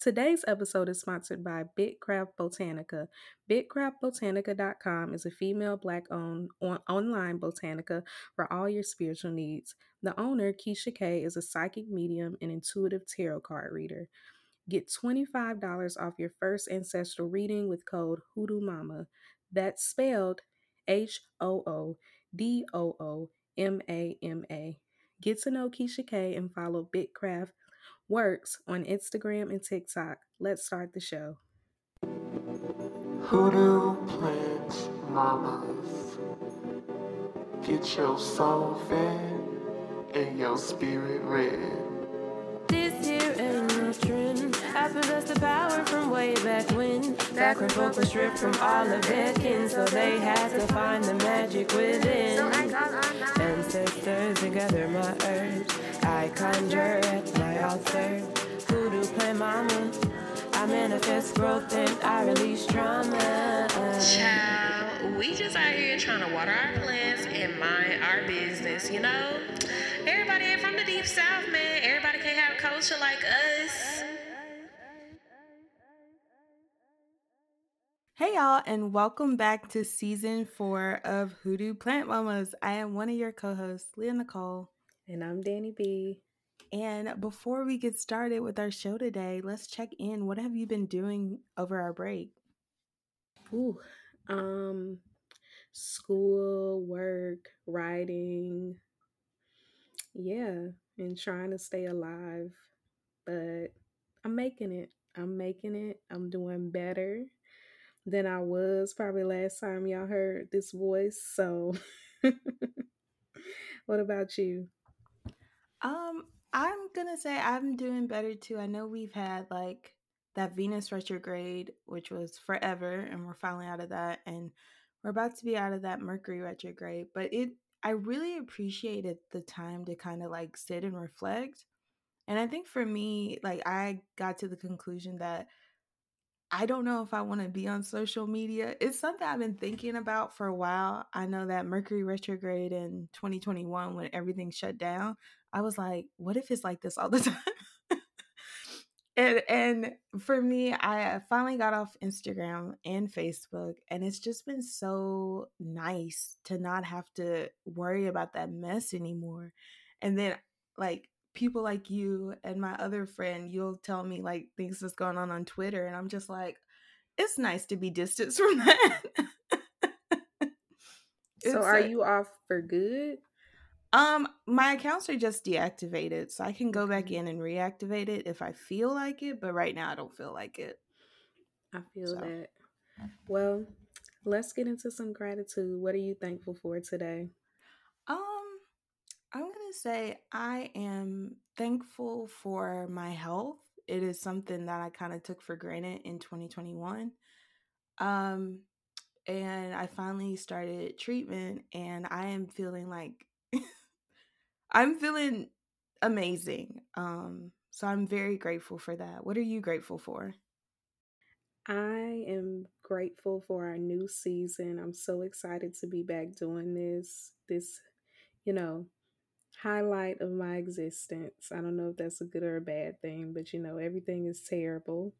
Today's episode is sponsored by Bitcraft Botanica. BitcraftBotanica.com is a female black owned on- online botanica for all your spiritual needs. The owner, Keisha K, is a psychic medium and intuitive tarot card reader. Get $25 off your first ancestral reading with code Hoodoo Mama. That's spelled H O O D O O M A M A. Get to know Keisha K and follow Bitcraft Works on Instagram and TikTok. Let's start the show. Hoodoo plants mamas. Get your soul fed and your spirit red. Possess the power from way back when. Back when folk were stripped from all of their kin, so they had to find the magic within. Ancestors and gather my herbs. I conjure at my altar. Voodoo plant mama. I manifest growth and I release trauma. Child, we just out here trying to water our plants and mind our business, you know? Everybody ain't from the deep south, man. Everybody can't have culture like us. Hey y'all, and welcome back to season four of Hoodoo Plant Mamas. I am one of your co-hosts, Leah Nicole. And I'm Danny B. And before we get started with our show today, let's check in. What have you been doing over our break? Ooh, um, school, work, writing. Yeah, and trying to stay alive. But I'm making it. I'm making it. I'm doing better than I was probably last time y'all heard this voice. So, what about you? Um, I'm gonna say I'm doing better too. I know we've had like that Venus retrograde, which was forever, and we're finally out of that, and we're about to be out of that Mercury retrograde. But it, I really appreciated the time to kind of like sit and reflect. And I think for me, like I got to the conclusion that I don't know if I want to be on social media. It's something I've been thinking about for a while. I know that Mercury retrograde in 2021 when everything shut down, I was like, what if it's like this all the time? and and for me, I finally got off Instagram and Facebook and it's just been so nice to not have to worry about that mess anymore. And then like people like you and my other friend, you'll tell me like things that's going on on Twitter, and I'm just like, it's nice to be distanced from that. so, are you off for good? Um, my accounts are just deactivated, so I can go back in and reactivate it if I feel like it. But right now, I don't feel like it. I feel so. that. Well, let's get into some gratitude. What are you thankful for today? Um, I'm going to say I am thankful for my health. It is something that I kind of took for granted in 2021. Um, and I finally started treatment, and I am feeling like I'm feeling amazing. Um, so I'm very grateful for that. What are you grateful for? I am grateful for our new season. I'm so excited to be back doing this. This, you know, highlight of my existence. I don't know if that's a good or a bad thing, but you know, everything is terrible.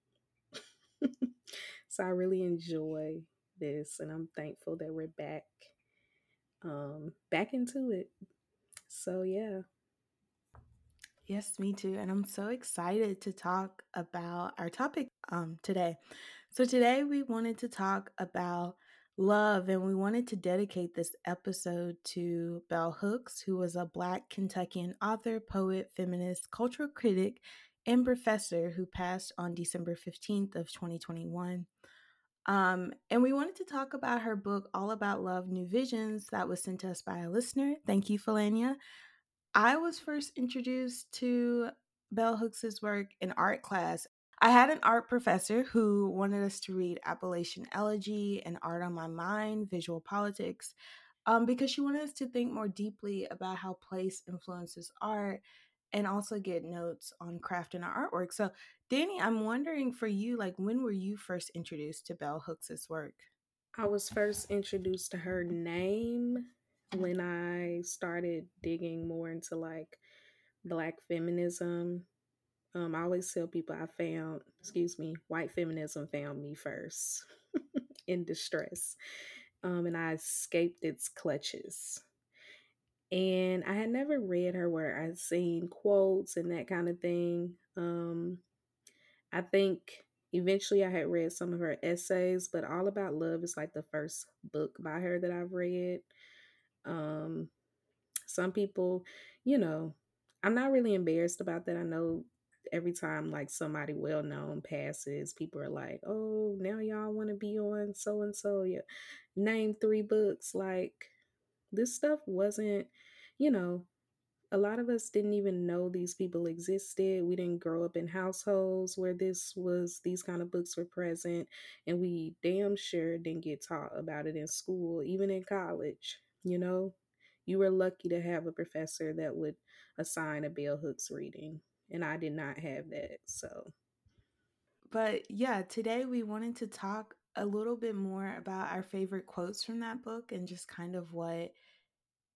so I really enjoy this and I'm thankful that we're back um back into it. So yeah. Yes, me too. And I'm so excited to talk about our topic um today. So today we wanted to talk about love, and we wanted to dedicate this episode to Bell Hooks, who was a Black Kentuckian author, poet, feminist, cultural critic, and professor who passed on December 15th of 2021. Um, and we wanted to talk about her book, All About Love, New Visions, that was sent to us by a listener. Thank you, Felania. I was first introduced to Bell Hooks's work in art class I had an art professor who wanted us to read Appalachian Elegy and Art on My Mind, Visual Politics, um, because she wanted us to think more deeply about how place influences art and also get notes on craft and our artwork. So, Danny, I'm wondering for you, like, when were you first introduced to Bell Hooks' work? I was first introduced to her name when I started digging more into like black feminism Um, I always tell people I found, excuse me, white feminism found me first in distress. Um, and I escaped its clutches. And I had never read her where I'd seen quotes and that kind of thing. Um, I think eventually I had read some of her essays, but All About Love is like the first book by her that I've read. Um, some people, you know, I'm not really embarrassed about that. I know every time like somebody well known passes, people are like, "Oh, now y'all want to be on so and so." Yeah, name three books. Like this stuff wasn't, you know, a lot of us didn't even know these people existed. We didn't grow up in households where this was these kind of books were present, and we damn sure didn't get taught about it in school, even in college. You know, you were lucky to have a professor that would assign a bell hooks reading, and I did not have that. So, But yeah, today we wanted to talk a little bit more about our favorite quotes from that book and just kind of what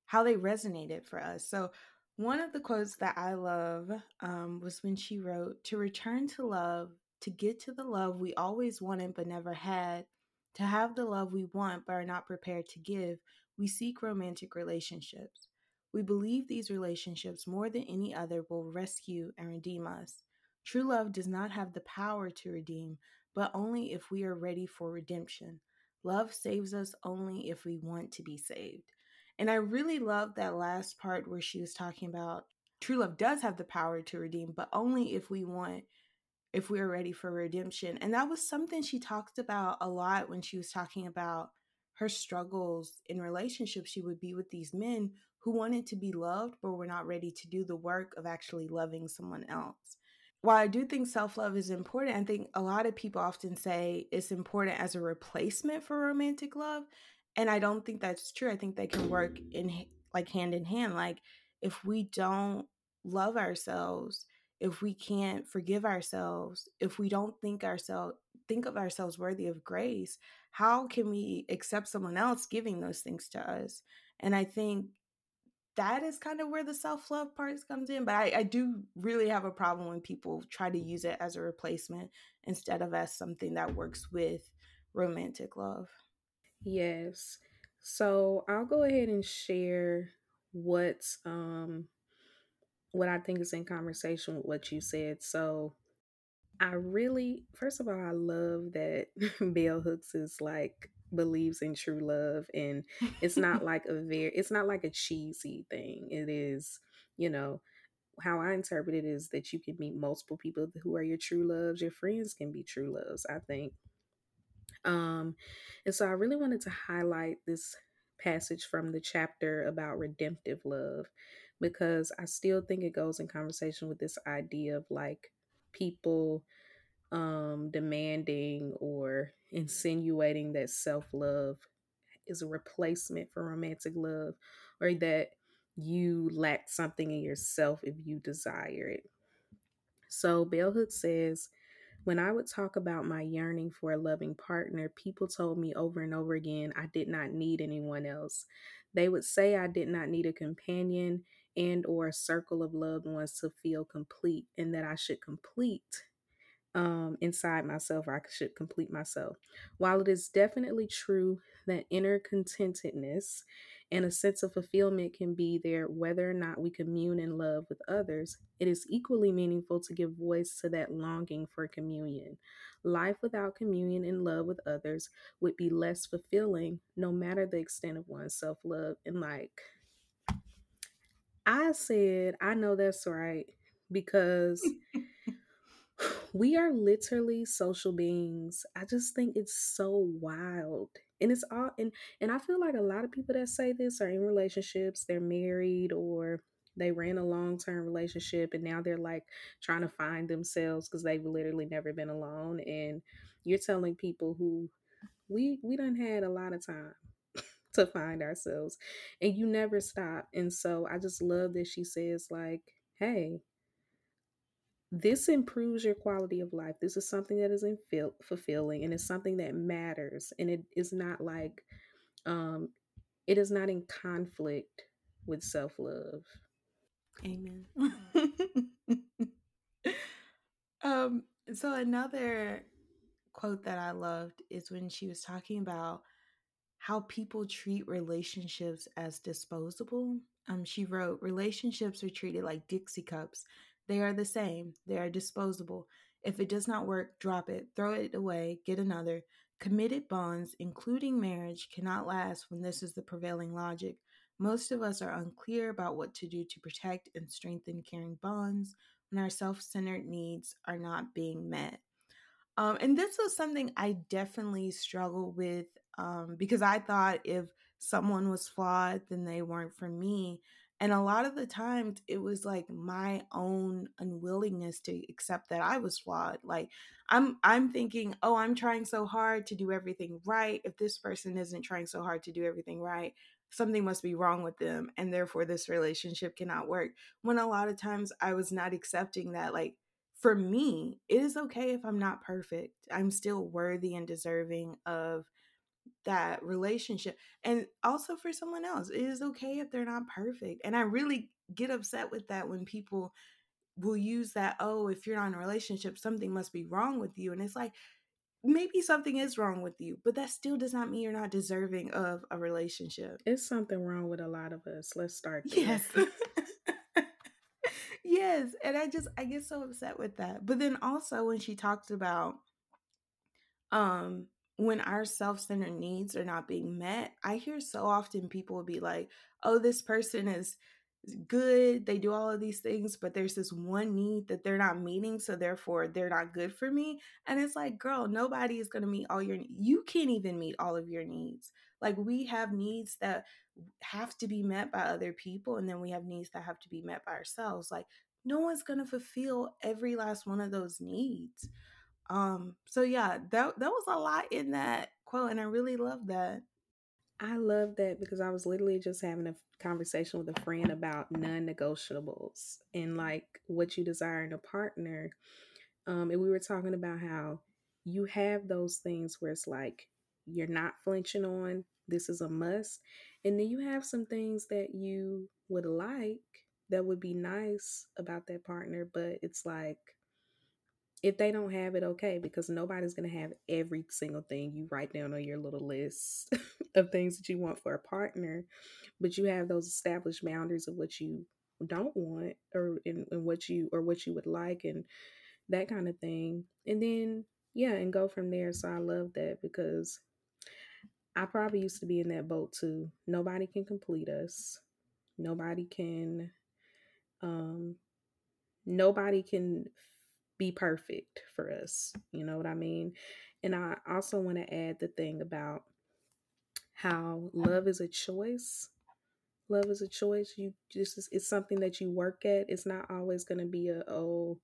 how they resonated for us. So, one of the quotes that I love um, was when she wrote, To return to love, to get to the love we always wanted but never had, to have the love we want but are not prepared to give, we seek romantic relationships. We believe these relationships more than any other will rescue and redeem us. True love does not have the power to redeem, but only if we are ready for redemption. Love saves us only if we want to be saved. And I really love that last part where she was talking about true love does have the power to redeem, but only if we want, if we are ready for redemption. And that was something she talked about a lot when she was talking about her struggles in relationships. She would be with these men who wanted to be loved, but were not ready to do the work of actually loving someone else while I do think self love is important, I think a lot of people often say it's important as a replacement for romantic love. And I don't think that's true. I think they can work in like hand in hand. Like if we don't love ourselves, if we can't forgive ourselves, if we don't think ourselves think of ourselves worthy of grace, how can we accept someone else giving those things to us? And I think that is kind of where the self love part comes in. But I, I, do really have a problem when people try to use it as a replacement instead of as something that works with romantic love. Yes. So I'll go ahead and share what um what I think is in conversation with what you said. So I really first of all I love that Bell Hooks is like believes in true love and it's not like a very it's not like a cheesy thing. It is you know how i interpret it is that you can meet multiple people who are your true loves your friends can be true loves i think. Um and so i really wanted to highlight this passage from the chapter about redemptive love because i still think it goes in conversation with this idea of like people um, demanding or insinuating that self love is a replacement for romantic love or that you lack something in yourself if you desire it. So, Bell Hooks says, when I would talk about my yearning for a loving partner, people told me over and over again I did not need anyone else. They would say I did not need a companion and or a circle of loved ones to feel complete and that I should complete um, inside myself, or I should complete myself. While it is definitely true that inner contentedness and a sense of fulfillment can be there whether or not we commune in love with others, it is equally meaningful to give voice to that longing for communion. Life without communion and love with others would be less fulfilling, no matter the extent of one's self love. And like I said, I know that's right because we are literally social beings. I just think it's so wild. And it's all and and I feel like a lot of people that say this are in relationships, they're married or they ran a long-term relationship and now they're like trying to find themselves because they've literally never been alone and you're telling people who we we done had a lot of time to find ourselves and you never stop and so i just love that she says like hey this improves your quality of life. This is something that is fulfilling and it's something that matters. And it is not like, um, it is not in conflict with self love. Amen. Um, so another quote that I loved is when she was talking about how people treat relationships as disposable. Um, she wrote, Relationships are treated like Dixie cups. They are the same, they are disposable. If it does not work, drop it, throw it away, get another. Committed bonds, including marriage, cannot last when this is the prevailing logic. Most of us are unclear about what to do to protect and strengthen caring bonds when our self centered needs are not being met. Um, and this was something I definitely struggled with um, because I thought if someone was flawed, then they weren't for me. And a lot of the times it was like my own unwillingness to accept that I was flawed. Like I'm I'm thinking, "Oh, I'm trying so hard to do everything right. If this person isn't trying so hard to do everything right, something must be wrong with them and therefore this relationship cannot work." When a lot of times I was not accepting that like for me, it is okay if I'm not perfect. I'm still worthy and deserving of that relationship. And also for someone else, it is okay if they're not perfect. And I really get upset with that when people will use that, oh, if you're not in a relationship, something must be wrong with you. And it's like, maybe something is wrong with you, but that still does not mean you're not deserving of a relationship. It's something wrong with a lot of us. Let's start there. Yes. yes. And I just I get so upset with that. But then also when she talks about um when our self-centered needs are not being met, I hear so often people will be like, "Oh, this person is good. They do all of these things, but there's this one need that they're not meeting, so therefore they're not good for me." And it's like, "Girl, nobody is going to meet all your you can't even meet all of your needs. Like we have needs that have to be met by other people and then we have needs that have to be met by ourselves. Like no one's going to fulfill every last one of those needs." Um, so yeah, that that was a lot in that quote, and I really love that. I love that because I was literally just having a conversation with a friend about non-negotiables and like what you desire in a partner. Um, and we were talking about how you have those things where it's like you're not flinching on this is a must, and then you have some things that you would like that would be nice about that partner, but it's like if they don't have it, okay, because nobody's going to have every single thing you write down on your little list of things that you want for a partner, but you have those established boundaries of what you don't want or and, and what you or what you would like and that kind of thing. And then yeah, and go from there. So I love that because I probably used to be in that boat too. Nobody can complete us. Nobody can um nobody can be perfect for us. You know what I mean? And I also want to add the thing about how love is a choice. Love is a choice. You just it's something that you work at. It's not always going to be a oh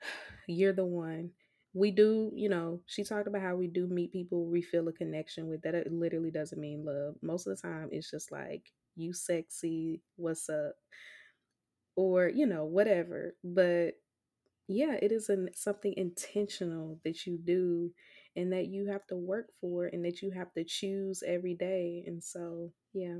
you're the one. We do, you know, she talked about how we do meet people we feel a connection with. That it literally doesn't mean love. Most of the time it's just like you sexy, what's up? Or, you know, whatever. But yeah, it is an, something intentional that you do and that you have to work for and that you have to choose every day. And so, yeah.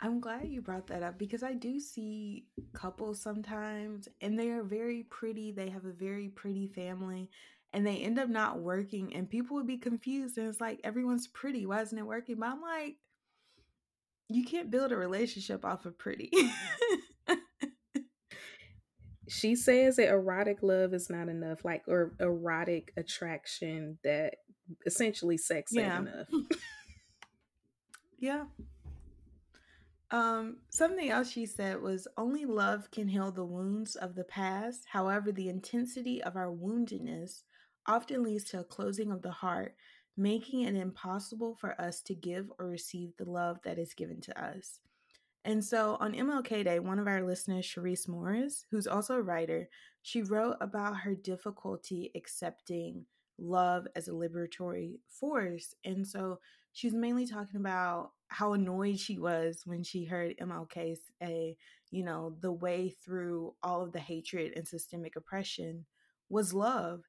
I'm glad you brought that up because I do see couples sometimes and they are very pretty. They have a very pretty family and they end up not working and people would be confused and it's like everyone's pretty. Why isn't it working? But I'm like, you can't build a relationship off of pretty. she says that erotic love is not enough, like or erotic attraction that essentially sex yeah. ain't enough. yeah. Um, something else she said was only love can heal the wounds of the past. However, the intensity of our woundedness often leads to a closing of the heart, making it impossible for us to give or receive the love that is given to us. And so on MLK Day, one of our listeners, Cherise Morris, who's also a writer, she wrote about her difficulty accepting love as a liberatory force. And so she's mainly talking about how annoyed she was when she heard MLK say, you know, the way through all of the hatred and systemic oppression was love.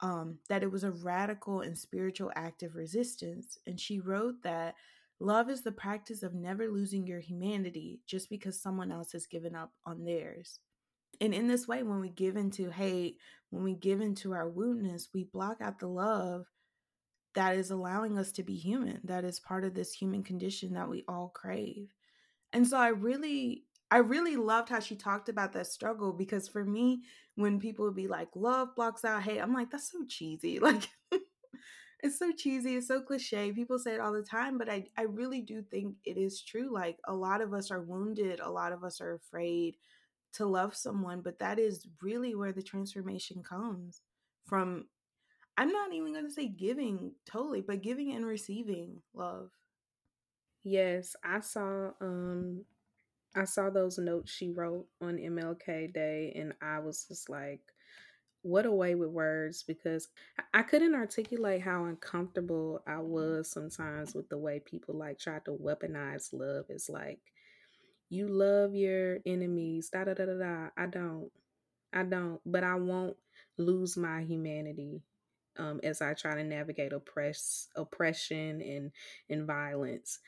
Um, that it was a radical and spiritual act of resistance. And she wrote that Love is the practice of never losing your humanity just because someone else has given up on theirs. and in this way, when we give into hate, when we give into our woundedness, we block out the love that is allowing us to be human. That is part of this human condition that we all crave. And so I really, I really loved how she talked about that struggle because for me, when people would be like, love blocks out hate, I'm like, that's so cheesy. Like, it's so cheesy. It's so cliche. People say it all the time, but I, I really do think it is true. Like, a lot of us are wounded, a lot of us are afraid to love someone, but that is really where the transformation comes from. I'm not even going to say giving totally, but giving and receiving love. Yes, I saw um I saw those notes she wrote on MLK Day and I was just like what a way with words because I couldn't articulate how uncomfortable I was sometimes with the way people like tried to weaponize love. It's like you love your enemies, da da da da da. I don't. I don't, but I won't lose my humanity um, as I try to navigate oppress oppression and and violence.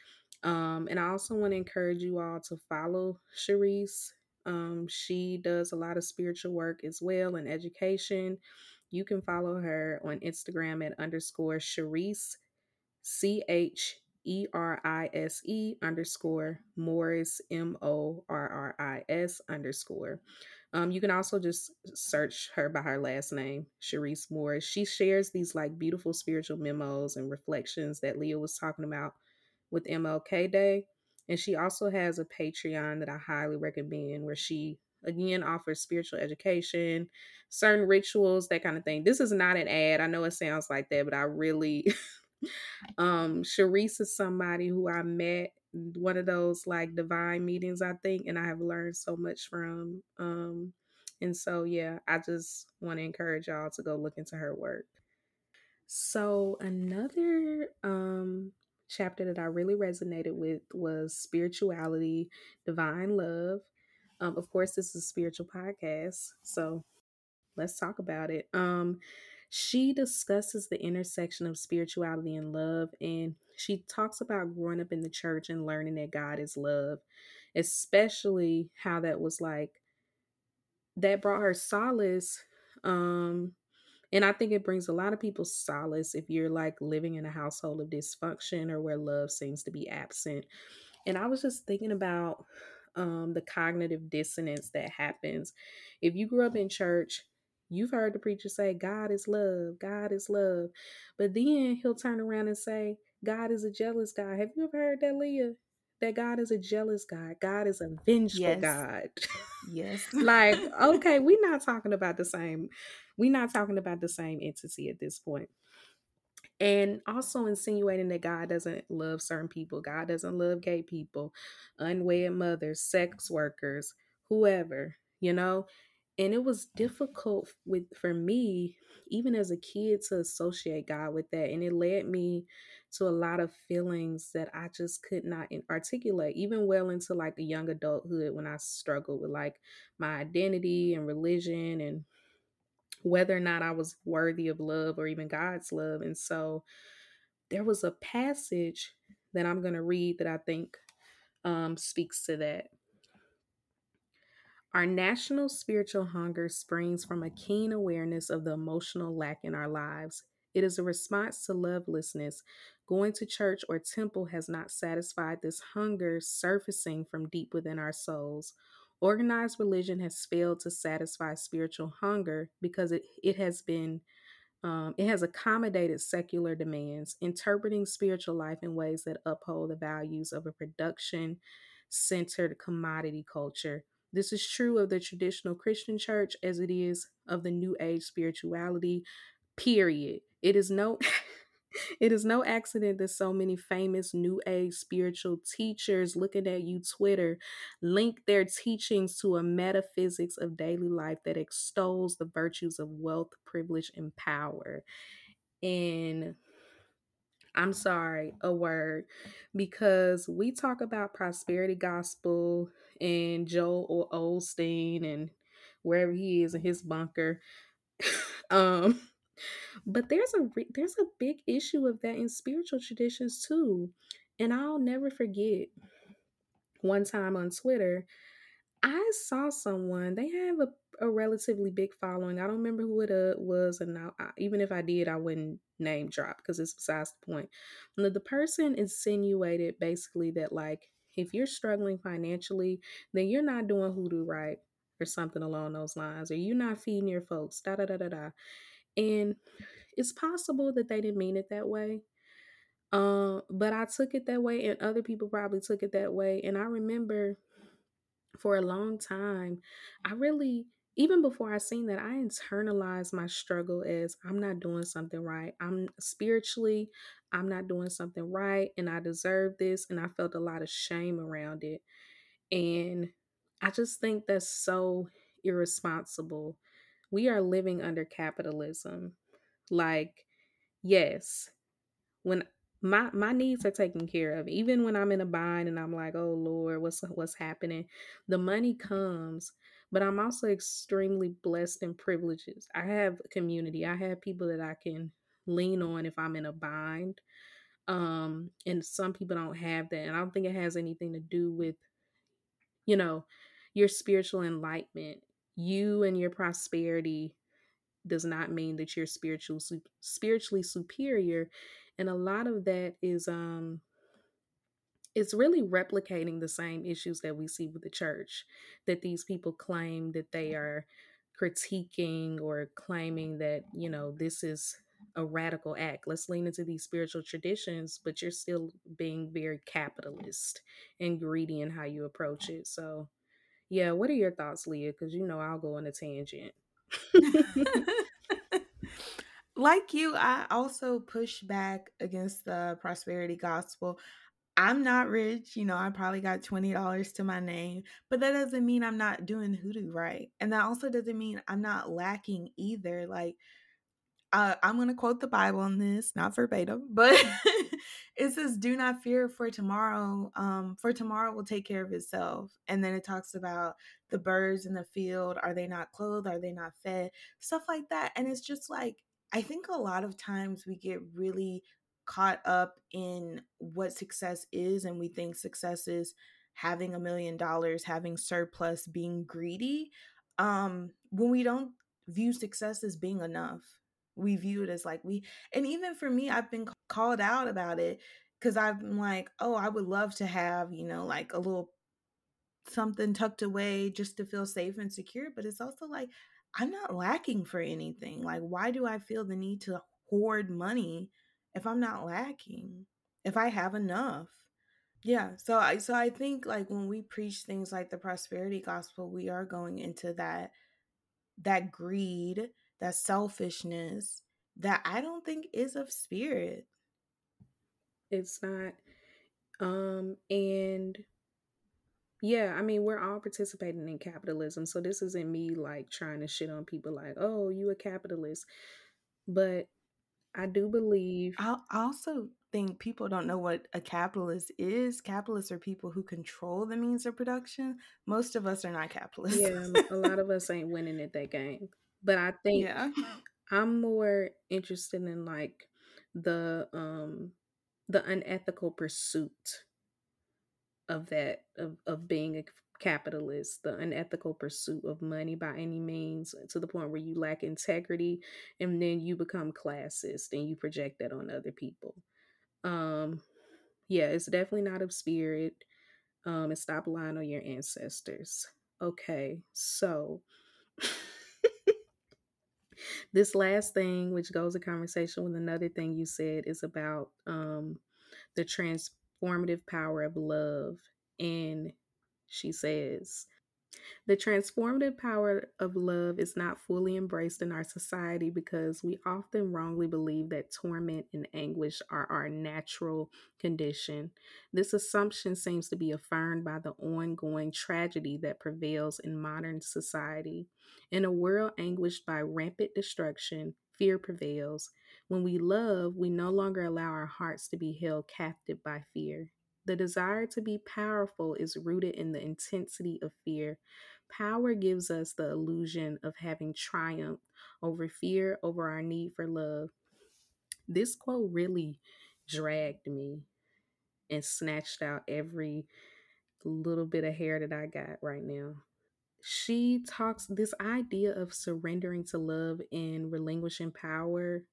Um, and I also want to encourage you all to follow Cherise. Um, she does a lot of spiritual work as well and education. You can follow her on Instagram at underscore Cherise, C H E R I S E underscore Morris, M O R R I S underscore. Um, you can also just search her by her last name, Cherise Morris. She shares these like beautiful spiritual memos and reflections that Leah was talking about with MLK Day. And she also has a Patreon that I highly recommend where she again offers spiritual education, certain rituals, that kind of thing. This is not an ad. I know it sounds like that, but I really um Cherise is somebody who I met one of those like divine meetings, I think, and I have learned so much from. Um and so yeah, I just want to encourage y'all to go look into her work. So another um chapter that I really resonated with was spirituality, divine love. Um, of course, this is a spiritual podcast, so let's talk about it. Um, she discusses the intersection of spirituality and love, and she talks about growing up in the church and learning that God is love, especially how that was like that brought her solace um and I think it brings a lot of people solace if you're like living in a household of dysfunction or where love seems to be absent. And I was just thinking about um, the cognitive dissonance that happens. If you grew up in church, you've heard the preacher say, God is love, God is love. But then he'll turn around and say, God is a jealous God. Have you ever heard that, Leah? That God is a jealous God. God is a vengeful yes. God. Yes. like, okay, we're not talking about the same we're not talking about the same entity at this point. And also insinuating that God doesn't love certain people. God doesn't love gay people, unwed mothers, sex workers, whoever, you know? And it was difficult with for me, even as a kid, to associate God with that. And it led me to a lot of feelings that I just could not articulate, even well into like a young adulthood when I struggled with like my identity and religion and whether or not I was worthy of love or even God's love. And so there was a passage that I'm going to read that I think um, speaks to that. Our national spiritual hunger springs from a keen awareness of the emotional lack in our lives. It is a response to lovelessness. Going to church or temple has not satisfied this hunger surfacing from deep within our souls. Organized religion has failed to satisfy spiritual hunger because it, it has been um, it has accommodated secular demands, interpreting spiritual life in ways that uphold the values of a production centered commodity culture. This is true of the traditional Christian church as it is of the New Age spirituality, period. It is no it is no accident that so many famous New Age spiritual teachers looking at you Twitter link their teachings to a metaphysics of daily life that extols the virtues of wealth, privilege, and power. And I'm sorry, a word, because we talk about prosperity gospel and Joel Osteen and wherever he is in his bunker. um but there's a there's a big issue of that in spiritual traditions too. And I'll never forget one time on Twitter, I saw someone, they have a, a relatively big following. I don't remember who it uh, was, and I, even if I did, I wouldn't name drop because it's besides the point. The, the person insinuated basically that, like, if you're struggling financially, then you're not doing hoodoo right or something along those lines, or you're not feeding your folks, da da da da da. And it's possible that they didn't mean it that way. Um, but I took it that way, and other people probably took it that way. And I remember for a long time, I really, even before I seen that, I internalized my struggle as I'm not doing something right. I'm spiritually, I'm not doing something right, and I deserve this. And I felt a lot of shame around it. And I just think that's so irresponsible. We are living under capitalism. Like, yes, when my my needs are taken care of. Even when i'm in a bind and i'm like oh lord what's what's happening? The money comes but i'm also extremely blessed and privileged i have a community. I have people that i can lean on if i'm in a bind um and some people don't have that and i don't think it has anything to do with you know your spiritual enlightenment you and your prosperity does not mean that you're spiritual spiritually superior and a lot of that is um it's really replicating the same issues that we see with the church that these people claim that they are critiquing or claiming that you know this is a radical act. Let's lean into these spiritual traditions but you're still being very capitalist and greedy in how you approach it. So yeah what are your thoughts leah because you know i'll go on a tangent like you, I also push back against the prosperity gospel. I'm not rich, you know, I probably got $20 to my name, but that doesn't mean I'm not doing hoodoo right. And that also doesn't mean I'm not lacking either. Like, uh, I'm going to quote the Bible on this, not verbatim, but it says, Do not fear for tomorrow, um, for tomorrow will take care of itself. And then it talks about the birds in the field. Are they not clothed? Are they not fed? Stuff like that. And it's just like, I think a lot of times we get really caught up in what success is, and we think success is having a million dollars, having surplus, being greedy. Um, when we don't view success as being enough, we view it as like we, and even for me, I've been called out about it because I'm like, oh, I would love to have, you know, like a little something tucked away just to feel safe and secure. But it's also like, I'm not lacking for anything. Like, why do I feel the need to hoard money if I'm not lacking? If I have enough? Yeah, so I so I think like when we preach things like the prosperity gospel, we are going into that that greed, that selfishness that I don't think is of spirit. It's not um and yeah, I mean, we're all participating in capitalism. So this isn't me like trying to shit on people like, oh, you a capitalist. But I do believe. I also think people don't know what a capitalist is. Capitalists are people who control the means of production. Most of us are not capitalists. Yeah, a lot of us ain't winning at that game. But I think yeah. I'm more interested in like the um the unethical pursuit of that of, of being a capitalist the unethical pursuit of money by any means to the point where you lack integrity and then you become classist and you project that on other people um yeah it's definitely not of spirit um and stop lying on your ancestors okay so this last thing which goes in conversation with another thing you said is about um the transformative power of love. And she says, the transformative power of love is not fully embraced in our society because we often wrongly believe that torment and anguish are our natural condition. This assumption seems to be affirmed by the ongoing tragedy that prevails in modern society. In a world anguished by rampant destruction, fear prevails. When we love, we no longer allow our hearts to be held captive by fear. The desire to be powerful is rooted in the intensity of fear. Power gives us the illusion of having triumph over fear, over our need for love. This quote really dragged me and snatched out every little bit of hair that I got right now. she talks this idea of surrendering to love and relinquishing power.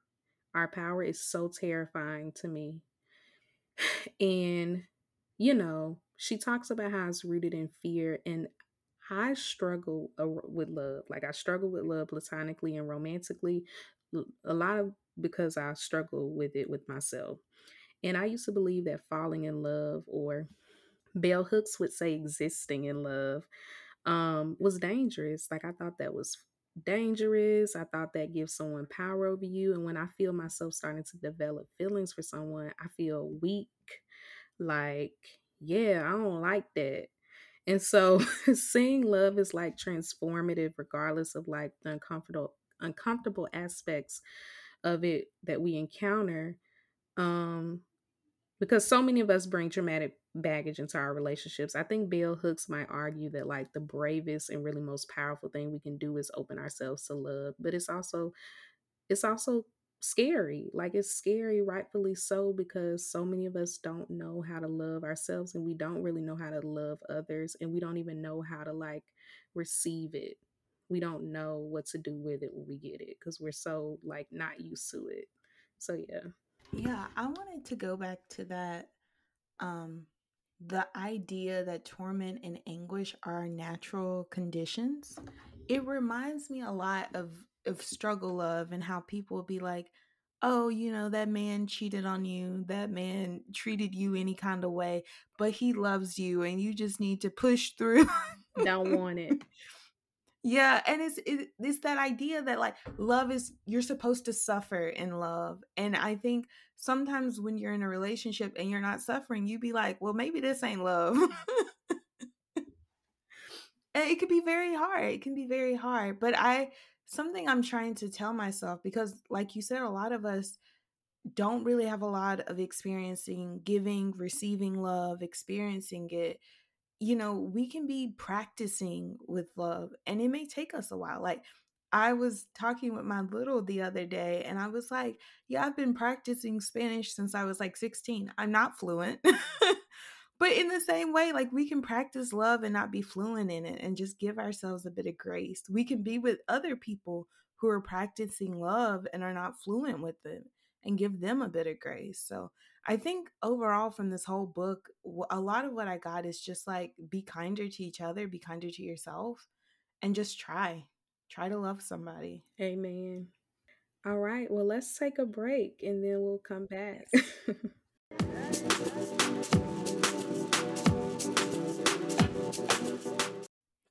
Our power is so terrifying to me. And, you know, she talks about how it's rooted in fear. And I struggle with love. Like, I struggle with love platonically and romantically. A lot of because I struggle with it with myself. And I used to believe that falling in love, or Bell Hooks would say existing in love, um, was dangerous. Like I thought that was dangerous. I thought that gives someone power over you. And when I feel myself starting to develop feelings for someone, I feel weak. Like, yeah, I don't like that. And so seeing love is like transformative regardless of like the uncomfortable uncomfortable aspects of it that we encounter. Um because so many of us bring traumatic baggage into our relationships. I think Bell Hooks might argue that like the bravest and really most powerful thing we can do is open ourselves to love, but it's also it's also scary. Like it's scary rightfully so because so many of us don't know how to love ourselves and we don't really know how to love others and we don't even know how to like receive it. We don't know what to do with it when we get it because we're so like not used to it. So yeah. Yeah, I wanted to go back to that um the idea that torment and anguish are natural conditions. It reminds me a lot of of struggle love and how people will be like, "Oh, you know, that man cheated on you. That man treated you any kind of way, but he loves you and you just need to push through." Don't want it. Yeah, and it's it, it's that idea that like love is you're supposed to suffer in love, and I think sometimes when you're in a relationship and you're not suffering, you be like, well, maybe this ain't love. and it could be very hard. It can be very hard, but I something I'm trying to tell myself because, like you said, a lot of us don't really have a lot of experiencing giving, receiving love, experiencing it you know, we can be practicing with love and it may take us a while. Like, I was talking with my little the other day and I was like, Yeah, I've been practicing Spanish since I was like 16. I'm not fluent. but in the same way, like we can practice love and not be fluent in it and just give ourselves a bit of grace. We can be with other people who are practicing love and are not fluent with it and give them a bit of grace. So I think overall from this whole book, a lot of what I got is just like be kinder to each other, be kinder to yourself, and just try. Try to love somebody. Amen. All right. Well, let's take a break and then we'll come back.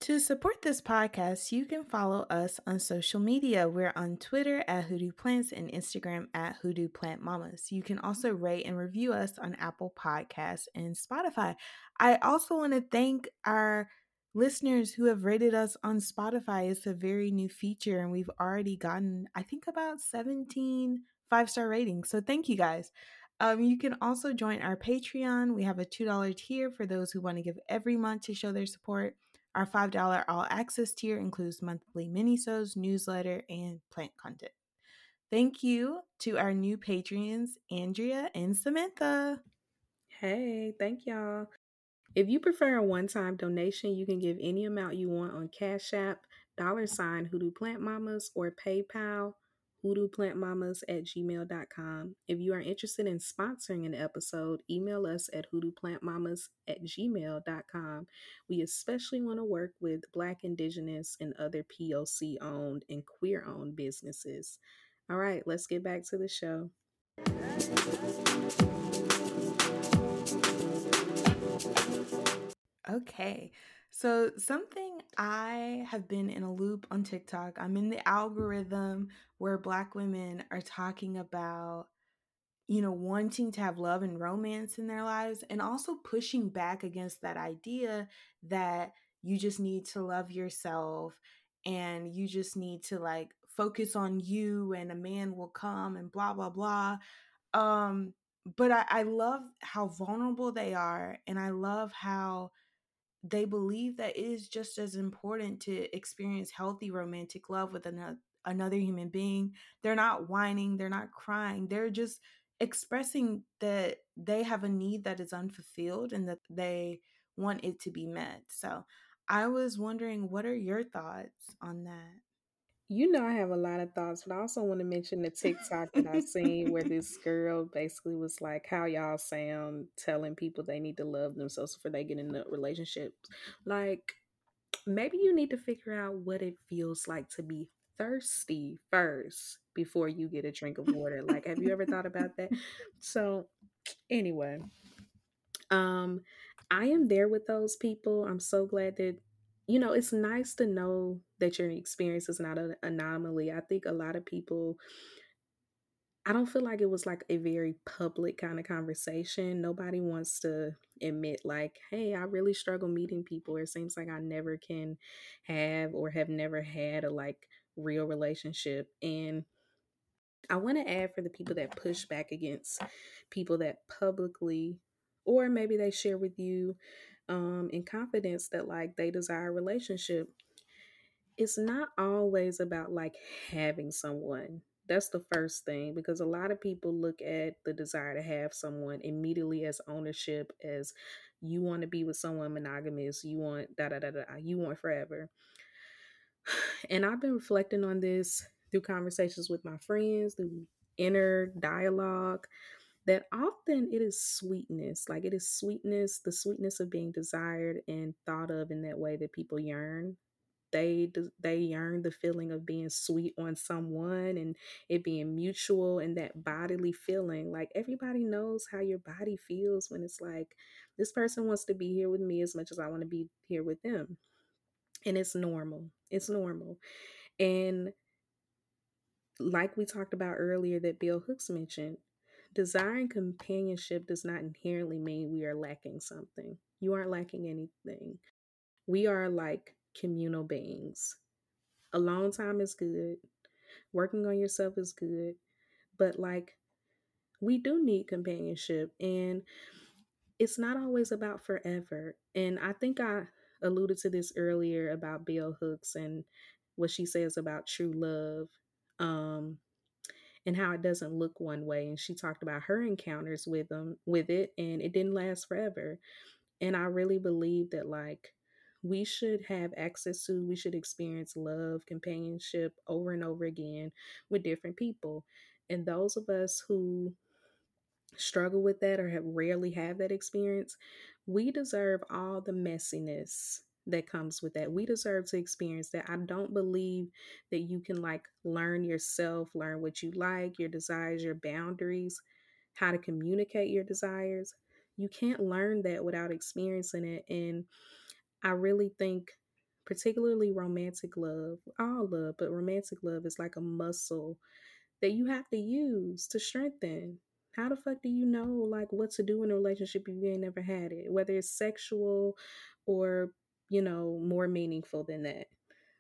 To support this podcast, you can follow us on social media. We're on Twitter at Hoodoo Plants and Instagram at Hoodoo Plant Mamas. You can also rate and review us on Apple Podcasts and Spotify. I also want to thank our listeners who have rated us on Spotify. It's a very new feature, and we've already gotten, I think, about 17 five star ratings. So thank you guys. Um, you can also join our Patreon. We have a $2 tier for those who want to give every month to show their support. Our $5 all access tier includes monthly minisodes, newsletter, and plant content. Thank you to our new patrons, Andrea and Samantha. Hey, thank y'all. If you prefer a one time donation, you can give any amount you want on Cash App, dollar sign Hoodoo Plant Mamas, or PayPal hoodooplantmamas at gmail.com. If you are interested in sponsoring an episode, email us at hoodooplantmamas at gmail.com. We especially want to work with Black, Indigenous, and other POC owned and queer owned businesses. All right, let's get back to the show. Okay. So, something I have been in a loop on TikTok, I'm in the algorithm where Black women are talking about, you know, wanting to have love and romance in their lives and also pushing back against that idea that you just need to love yourself and you just need to like focus on you and a man will come and blah, blah, blah. Um, but I, I love how vulnerable they are and I love how they believe that it is just as important to experience healthy romantic love with another another human being. They're not whining, they're not crying. They're just expressing that they have a need that is unfulfilled and that they want it to be met. So, I was wondering, what are your thoughts on that? You know, I have a lot of thoughts, but I also want to mention the TikTok that I've seen where this girl basically was like, How y'all sound telling people they need to love themselves before they get into relationships. Like, maybe you need to figure out what it feels like to be thirsty first before you get a drink of water. Like, have you ever thought about that? So, anyway, um, I am there with those people. I'm so glad that you know, it's nice to know that your experience is not an anomaly. I think a lot of people I don't feel like it was like a very public kind of conversation. Nobody wants to admit, like, hey, I really struggle meeting people. It seems like I never can have or have never had a like real relationship. And I want to add for the people that push back against people that publicly, or maybe they share with you um, in confidence that like they desire a relationship. It's not always about like having someone that's the first thing because a lot of people look at the desire to have someone immediately as ownership as you want to be with someone monogamous you want da da da da you want forever and i've been reflecting on this through conversations with my friends through inner dialogue that often it is sweetness like it is sweetness the sweetness of being desired and thought of in that way that people yearn. They they yearn the feeling of being sweet on someone and it being mutual and that bodily feeling like everybody knows how your body feels when it's like this person wants to be here with me as much as I want to be here with them. And it's normal it's normal. And like we talked about earlier that Bell Hooks mentioned desiring companionship does not inherently mean we are lacking something you aren't lacking anything we are like communal beings. Alone time is good. Working on yourself is good. But like we do need companionship and it's not always about forever. And I think I alluded to this earlier about Bell Hooks and what she says about true love. Um and how it doesn't look one way and she talked about her encounters with them with it and it didn't last forever and i really believe that like we should have access to, we should experience love, companionship over and over again with different people. And those of us who struggle with that or have rarely have that experience, we deserve all the messiness that comes with that. We deserve to experience that. I don't believe that you can like learn yourself, learn what you like, your desires, your boundaries, how to communicate your desires. You can't learn that without experiencing it. And I really think, particularly romantic love, all love, but romantic love is like a muscle that you have to use to strengthen. How the fuck do you know like what to do in a relationship if you ain't never had it? Whether it's sexual or, you know, more meaningful than that.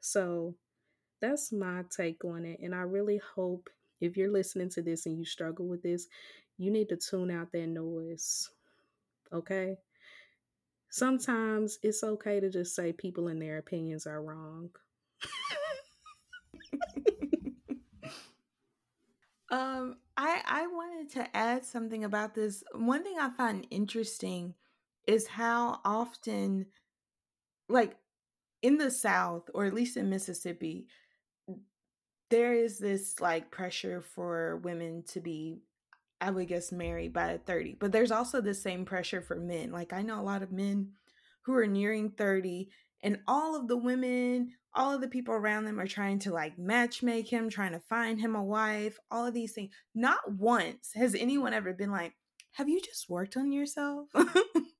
So that's my take on it. And I really hope if you're listening to this and you struggle with this, you need to tune out that noise. Okay? sometimes it's okay to just say people and their opinions are wrong. um, I I wanted to add something about this. One thing I find interesting is how often, like in the South, or at least in Mississippi, there is this like pressure for women to be I would guess married by 30. But there's also the same pressure for men. Like I know a lot of men who are nearing 30 and all of the women, all of the people around them are trying to like match make him, trying to find him a wife, all of these things. Not once has anyone ever been like, "Have you just worked on yourself?"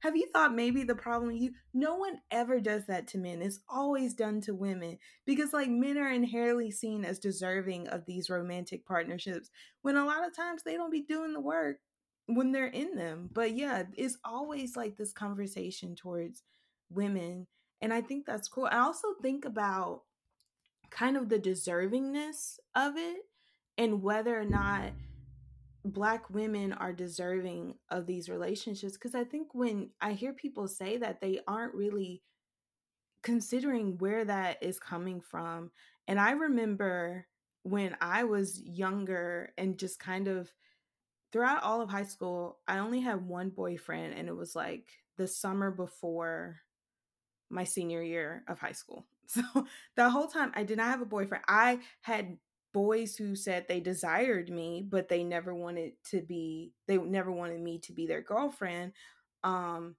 Have you thought maybe the problem you no one ever does that to men. It's always done to women because like men are inherently seen as deserving of these romantic partnerships when a lot of times they don't be doing the work when they're in them. But yeah, it's always like this conversation towards women and I think that's cool. I also think about kind of the deservingness of it and whether or not black women are deserving of these relationships because i think when i hear people say that they aren't really considering where that is coming from and i remember when i was younger and just kind of throughout all of high school i only had one boyfriend and it was like the summer before my senior year of high school. So the whole time I did not have a boyfriend. I had boys who said they desired me, but they never wanted to be they never wanted me to be their girlfriend. Um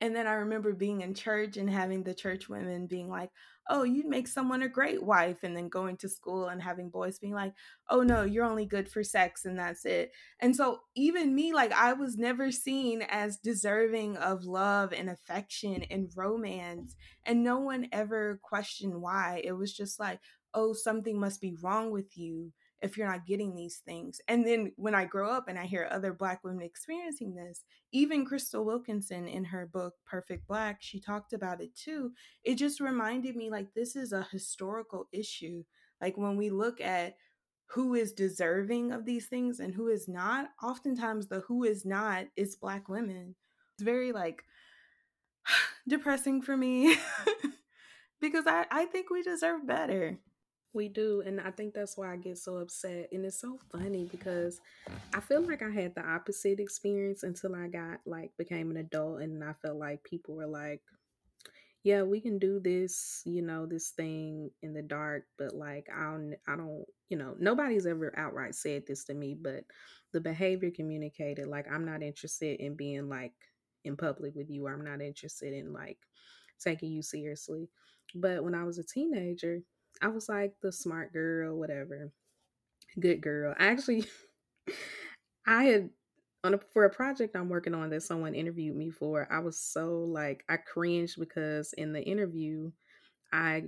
and then I remember being in church and having the church women being like, oh, you'd make someone a great wife. And then going to school and having boys being like, oh, no, you're only good for sex and that's it. And so even me, like, I was never seen as deserving of love and affection and romance. And no one ever questioned why. It was just like, oh, something must be wrong with you if you're not getting these things. And then when I grow up and I hear other Black women experiencing this, even Crystal Wilkinson in her book Perfect Black, she talked about it too. It just reminded me like this is a historical issue. Like when we look at who is deserving of these things and who is not, oftentimes the who is not is Black women. It's very like depressing for me because I, I think we deserve better. We do, and I think that's why I get so upset. And it's so funny because I feel like I had the opposite experience until I got like became an adult, and I felt like people were like, "Yeah, we can do this, you know, this thing in the dark." But like, I don't, I don't, you know, nobody's ever outright said this to me, but the behavior communicated, like, I'm not interested in being like in public with you. Or I'm not interested in like taking you seriously. But when I was a teenager, I was like the smart girl, whatever, good girl. I actually, I had on a, for a project I'm working on that someone interviewed me for. I was so like I cringed because in the interview, I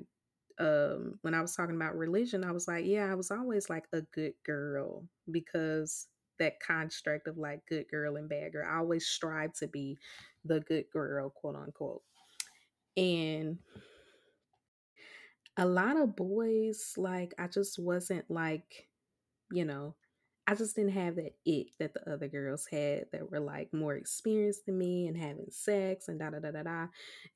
um when I was talking about religion, I was like, yeah, I was always like a good girl because that construct of like good girl and bad girl. I always strive to be the good girl, quote unquote. And a lot of boys, like, I just wasn't like, you know, I just didn't have that it that the other girls had that were like more experienced than me and having sex and da da da da da.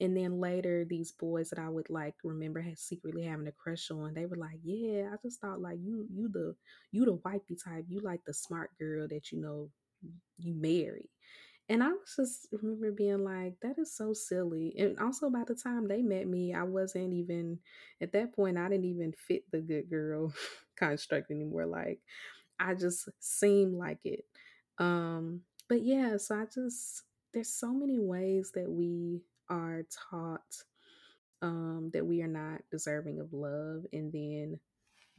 And then later, these boys that I would like remember had secretly having a crush on, they were like, "Yeah, I just thought like you, you the, you the wifey type. You like the smart girl that you know you marry." And I was just remember being like, that is so silly. And also by the time they met me, I wasn't even at that point, I didn't even fit the good girl construct anymore. Like I just seemed like it. Um, but yeah, so I just there's so many ways that we are taught um that we are not deserving of love and then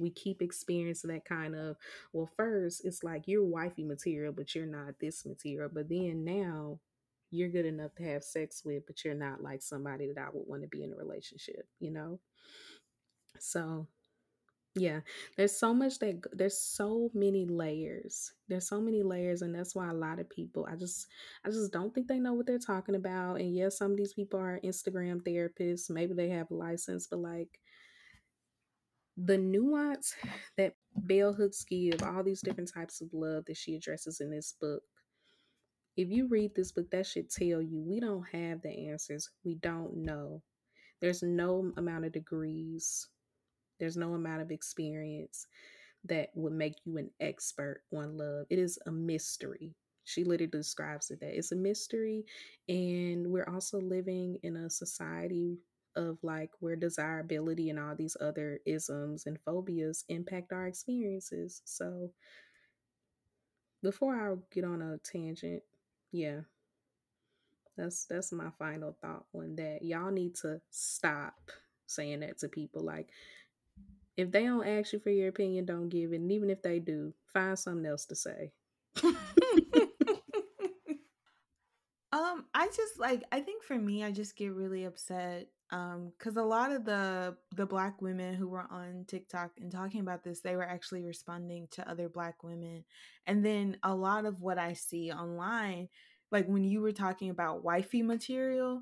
we keep experiencing that kind of well first it's like you're wifey material but you're not this material but then now you're good enough to have sex with but you're not like somebody that i would want to be in a relationship you know? So yeah there's so much that there's so many layers there's so many layers and that's why a lot of people i just i just don't think they know what they're talking about and yes some of these people are instagram therapists maybe they have a license but like the nuance that Bell Hooks give, all these different types of love that she addresses in this book. If you read this book, that should tell you we don't have the answers. We don't know. There's no amount of degrees, there's no amount of experience that would make you an expert on love. It is a mystery. She literally describes it that it's a mystery. And we're also living in a society of like where desirability and all these other isms and phobias impact our experiences. So before I get on a tangent, yeah. That's that's my final thought on that. Y'all need to stop saying that to people like if they don't ask you for your opinion, don't give it. And even if they do, find something else to say. um, I just like I think for me, I just get really upset um because a lot of the the black women who were on tiktok and talking about this they were actually responding to other black women and then a lot of what i see online like when you were talking about wifey material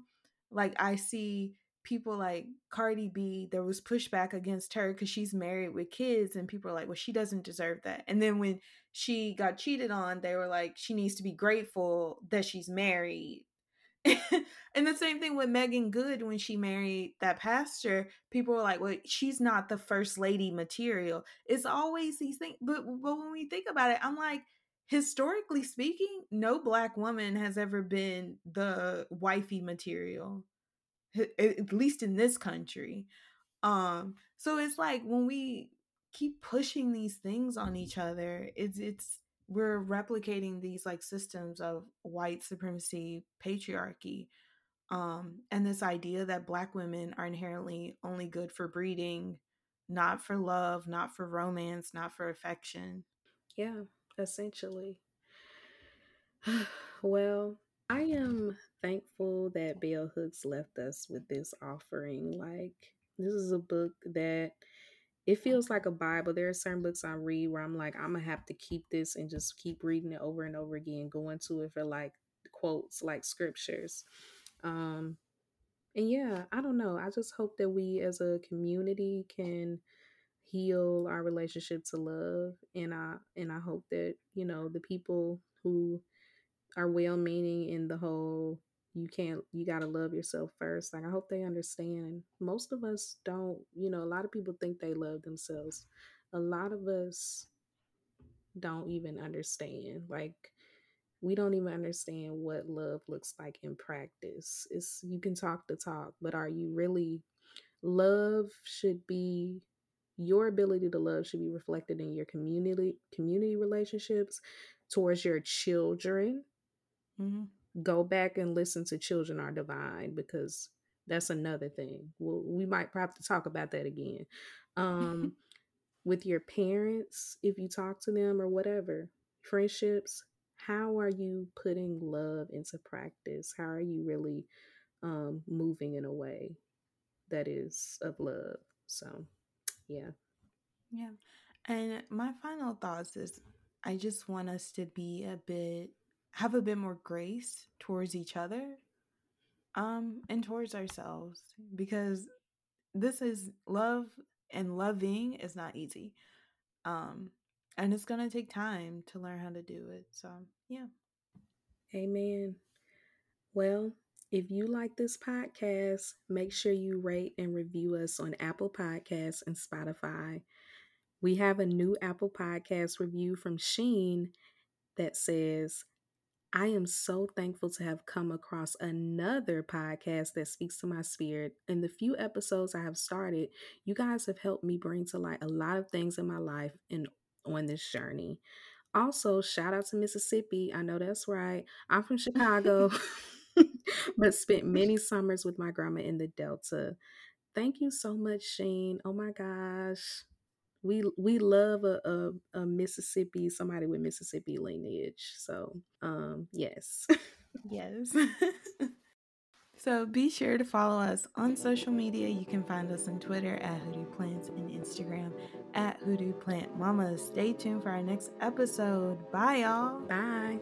like i see people like cardi b there was pushback against her because she's married with kids and people are like well she doesn't deserve that and then when she got cheated on they were like she needs to be grateful that she's married and the same thing with Meagan Good when she married that pastor. People were like, "Well, she's not the first lady material." It's always these things, but but when we think about it, I'm like, historically speaking, no black woman has ever been the wifey material. At least in this country. Um, so it's like when we keep pushing these things on each other, it's it's we're replicating these like systems of white supremacy, patriarchy, um, and this idea that black women are inherently only good for breeding, not for love, not for romance, not for affection. Yeah, essentially. well, I am thankful that Bell Hooks left us with this offering. Like, this is a book that it feels like a Bible. There are certain books I read where I'm like, I'm gonna have to keep this and just keep reading it over and over again, going to it for like quotes, like scriptures. Um, and yeah, I don't know. I just hope that we as a community can heal our relationship to love and I and I hope that, you know, the people who are well meaning in the whole you can't you got to love yourself first. Like i hope they understand most of us don't you know a lot of people think they love themselves. A lot of us don't even understand like we don't even understand what love looks like in practice. It's you can talk the talk but are you really love should be your ability to love should be reflected in your community community relationships towards your children mm-hmm go back and listen to Children Are Divine because that's another thing. We'll, we might have to talk about that again. Um, with your parents, if you talk to them or whatever, friendships, how are you putting love into practice? How are you really um, moving in a way that is of love? So, yeah. Yeah. And my final thoughts is I just want us to be a bit have a bit more grace towards each other um and towards ourselves because this is love and loving is not easy um and it's going to take time to learn how to do it so yeah. Amen. Well if you like this podcast make sure you rate and review us on apple podcasts and spotify. We have a new apple podcast review from sheen that says I am so thankful to have come across another podcast that speaks to my spirit. In the few episodes I have started, you guys have helped me bring to light a lot of things in my life and on this journey. Also, shout out to Mississippi. I know that's right. I'm from Chicago, but spent many summers with my grandma in the Delta. Thank you so much, Sheen. Oh my gosh we we love a, a, a Mississippi somebody with Mississippi lineage. So um yes. yes. so be sure to follow us on social media. You can find us on Twitter at Hoodoo Plants and Instagram at Hoodoo Plant Mama. Stay tuned for our next episode. Bye y'all. Bye.